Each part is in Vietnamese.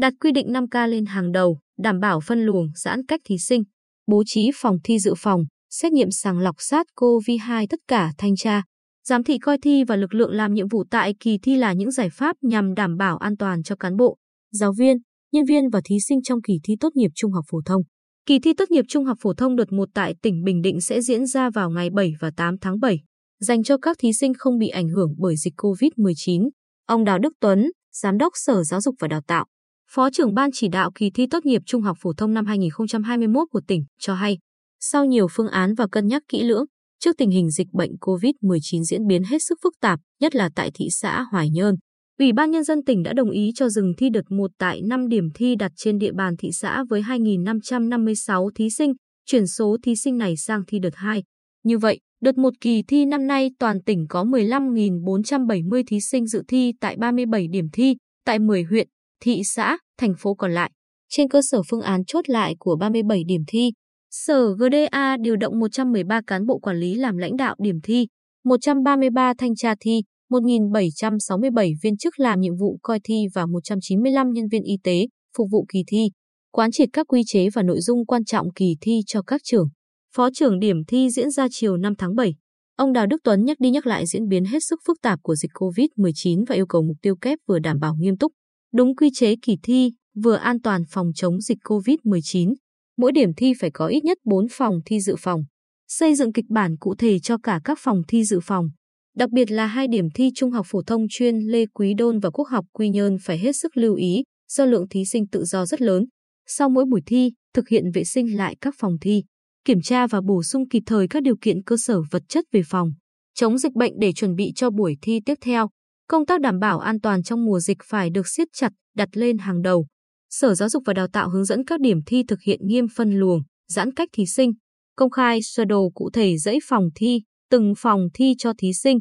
đặt quy định 5K lên hàng đầu, đảm bảo phân luồng, giãn cách thí sinh, bố trí phòng thi dự phòng, xét nghiệm sàng lọc sát COVID-2 tất cả thanh tra, giám thị coi thi và lực lượng làm nhiệm vụ tại kỳ thi là những giải pháp nhằm đảm bảo an toàn cho cán bộ, giáo viên, nhân viên và thí sinh trong kỳ thi tốt nghiệp trung học phổ thông. Kỳ thi tốt nghiệp trung học phổ thông đợt 1 tại tỉnh Bình Định sẽ diễn ra vào ngày 7 và 8 tháng 7, dành cho các thí sinh không bị ảnh hưởng bởi dịch COVID-19. Ông Đào Đức Tuấn, Giám đốc Sở Giáo dục và Đào tạo, Phó trưởng Ban chỉ đạo kỳ thi tốt nghiệp trung học phổ thông năm 2021 của tỉnh cho hay, sau nhiều phương án và cân nhắc kỹ lưỡng, trước tình hình dịch bệnh COVID-19 diễn biến hết sức phức tạp, nhất là tại thị xã Hoài Nhơn, Ủy ban Nhân dân tỉnh đã đồng ý cho dừng thi đợt 1 tại 5 điểm thi đặt trên địa bàn thị xã với 2.556 thí sinh, chuyển số thí sinh này sang thi đợt 2. Như vậy, đợt 1 kỳ thi năm nay toàn tỉnh có 15.470 thí sinh dự thi tại 37 điểm thi, tại 10 huyện, thị xã, thành phố còn lại. Trên cơ sở phương án chốt lại của 37 điểm thi, Sở GDA điều động 113 cán bộ quản lý làm lãnh đạo điểm thi, 133 thanh tra thi, 1.767 viên chức làm nhiệm vụ coi thi và 195 nhân viên y tế phục vụ kỳ thi, quán triệt các quy chế và nội dung quan trọng kỳ thi cho các trường. Phó trưởng điểm thi diễn ra chiều 5 tháng 7. Ông Đào Đức Tuấn nhắc đi nhắc lại diễn biến hết sức phức tạp của dịch COVID-19 và yêu cầu mục tiêu kép vừa đảm bảo nghiêm túc, đúng quy chế kỳ thi, vừa an toàn phòng chống dịch COVID-19. Mỗi điểm thi phải có ít nhất 4 phòng thi dự phòng. Xây dựng kịch bản cụ thể cho cả các phòng thi dự phòng. Đặc biệt là hai điểm thi Trung học phổ thông chuyên Lê Quý Đôn và Quốc học Quy Nhơn phải hết sức lưu ý do lượng thí sinh tự do rất lớn. Sau mỗi buổi thi, thực hiện vệ sinh lại các phòng thi, kiểm tra và bổ sung kịp thời các điều kiện cơ sở vật chất về phòng, chống dịch bệnh để chuẩn bị cho buổi thi tiếp theo. Công tác đảm bảo an toàn trong mùa dịch phải được siết chặt, đặt lên hàng đầu. Sở Giáo dục và Đào tạo hướng dẫn các điểm thi thực hiện nghiêm phân luồng, giãn cách thí sinh, công khai sơ đồ cụ thể dãy phòng thi, từng phòng thi cho thí sinh.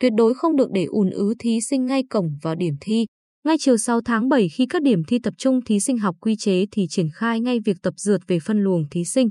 Tuyệt đối không được để ùn ứ thí sinh ngay cổng vào điểm thi. Ngay chiều 6 tháng 7 khi các điểm thi tập trung thí sinh học quy chế thì triển khai ngay việc tập dượt về phân luồng thí sinh.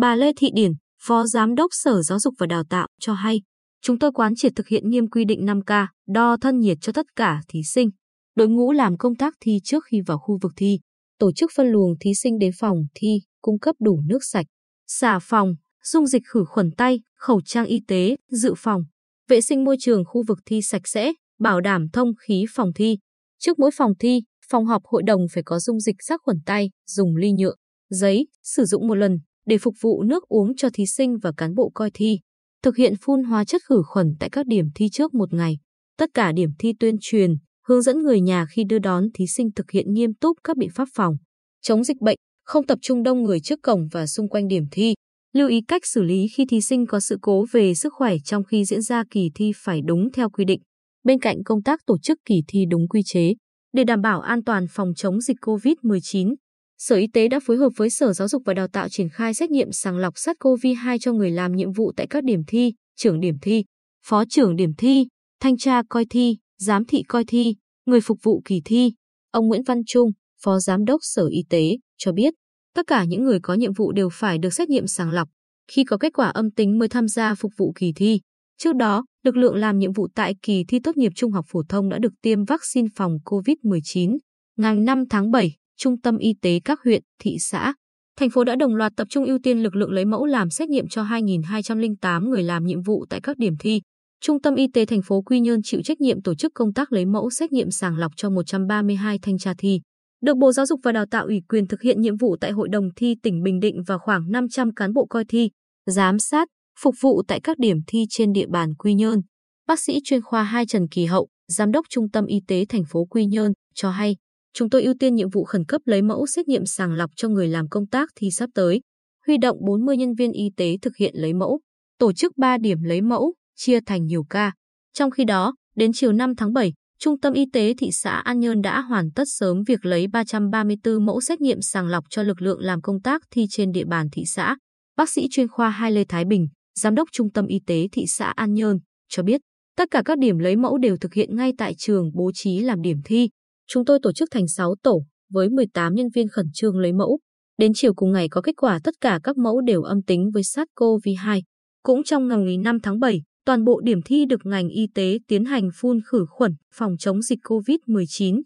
Bà Lê Thị Điển, Phó Giám đốc Sở Giáo dục và Đào tạo cho hay, chúng tôi quán triệt thực hiện nghiêm quy định 5K, đo thân nhiệt cho tất cả thí sinh. Đội ngũ làm công tác thi trước khi vào khu vực thi, tổ chức phân luồng thí sinh đến phòng thi, cung cấp đủ nước sạch, xả phòng, dung dịch khử khuẩn tay, khẩu trang y tế, dự phòng, vệ sinh môi trường khu vực thi sạch sẽ, bảo đảm thông khí phòng thi. Trước mỗi phòng thi, phòng họp hội đồng phải có dung dịch sát khuẩn tay, dùng ly nhựa, giấy, sử dụng một lần để phục vụ nước uống cho thí sinh và cán bộ coi thi. Thực hiện phun hóa chất khử khuẩn tại các điểm thi trước một ngày. Tất cả điểm thi tuyên truyền, hướng dẫn người nhà khi đưa đón thí sinh thực hiện nghiêm túc các biện pháp phòng, chống dịch bệnh, không tập trung đông người trước cổng và xung quanh điểm thi. Lưu ý cách xử lý khi thí sinh có sự cố về sức khỏe trong khi diễn ra kỳ thi phải đúng theo quy định. Bên cạnh công tác tổ chức kỳ thi đúng quy chế, để đảm bảo an toàn phòng chống dịch COVID-19, Sở Y tế đã phối hợp với Sở Giáo dục và Đào tạo triển khai xét nghiệm sàng lọc SARS-CoV-2 cho người làm nhiệm vụ tại các điểm thi, trưởng điểm thi, phó trưởng điểm thi, thanh tra coi thi, giám thị coi thi, người phục vụ kỳ thi. Ông Nguyễn Văn Trung, Phó Giám đốc Sở Y tế, cho biết, tất cả những người có nhiệm vụ đều phải được xét nghiệm sàng lọc. Khi có kết quả âm tính mới tham gia phục vụ kỳ thi. Trước đó, lực lượng làm nhiệm vụ tại kỳ thi tốt nghiệp trung học phổ thông đã được tiêm vaccine phòng COVID-19. Ngày 5 tháng 7, Trung tâm Y tế các huyện, thị xã, thành phố đã đồng loạt tập trung ưu tiên lực lượng lấy mẫu làm xét nghiệm cho 2.208 người làm nhiệm vụ tại các điểm thi. Trung tâm Y tế thành phố Quy Nhơn chịu trách nhiệm tổ chức công tác lấy mẫu xét nghiệm sàng lọc cho 132 thanh tra thi. Được Bộ Giáo dục và Đào tạo ủy quyền thực hiện nhiệm vụ tại Hội đồng thi tỉnh Bình Định và khoảng 500 cán bộ coi thi, giám sát, phục vụ tại các điểm thi trên địa bàn Quy Nhơn. Bác sĩ chuyên khoa 2 Trần Kỳ Hậu, Giám đốc Trung tâm Y tế thành phố Quy Nhơn, cho hay, chúng tôi ưu tiên nhiệm vụ khẩn cấp lấy mẫu xét nghiệm sàng lọc cho người làm công tác thi sắp tới, huy động 40 nhân viên y tế thực hiện lấy mẫu, tổ chức 3 điểm lấy mẫu, chia thành nhiều ca. Trong khi đó, đến chiều 5 tháng 7, Trung tâm Y tế thị xã An Nhơn đã hoàn tất sớm việc lấy 334 mẫu xét nghiệm sàng lọc cho lực lượng làm công tác thi trên địa bàn thị xã. Bác sĩ chuyên khoa 2 Lê Thái Bình, Giám đốc Trung tâm Y tế thị xã An Nhơn, cho biết tất cả các điểm lấy mẫu đều thực hiện ngay tại trường bố trí làm điểm thi. Chúng tôi tổ chức thành 6 tổ với 18 nhân viên khẩn trương lấy mẫu. Đến chiều cùng ngày có kết quả tất cả các mẫu đều âm tính với SARS-CoV-2. Cũng trong ngày 5 tháng 7, toàn bộ điểm thi được ngành y tế tiến hành phun khử khuẩn phòng chống dịch COVID-19.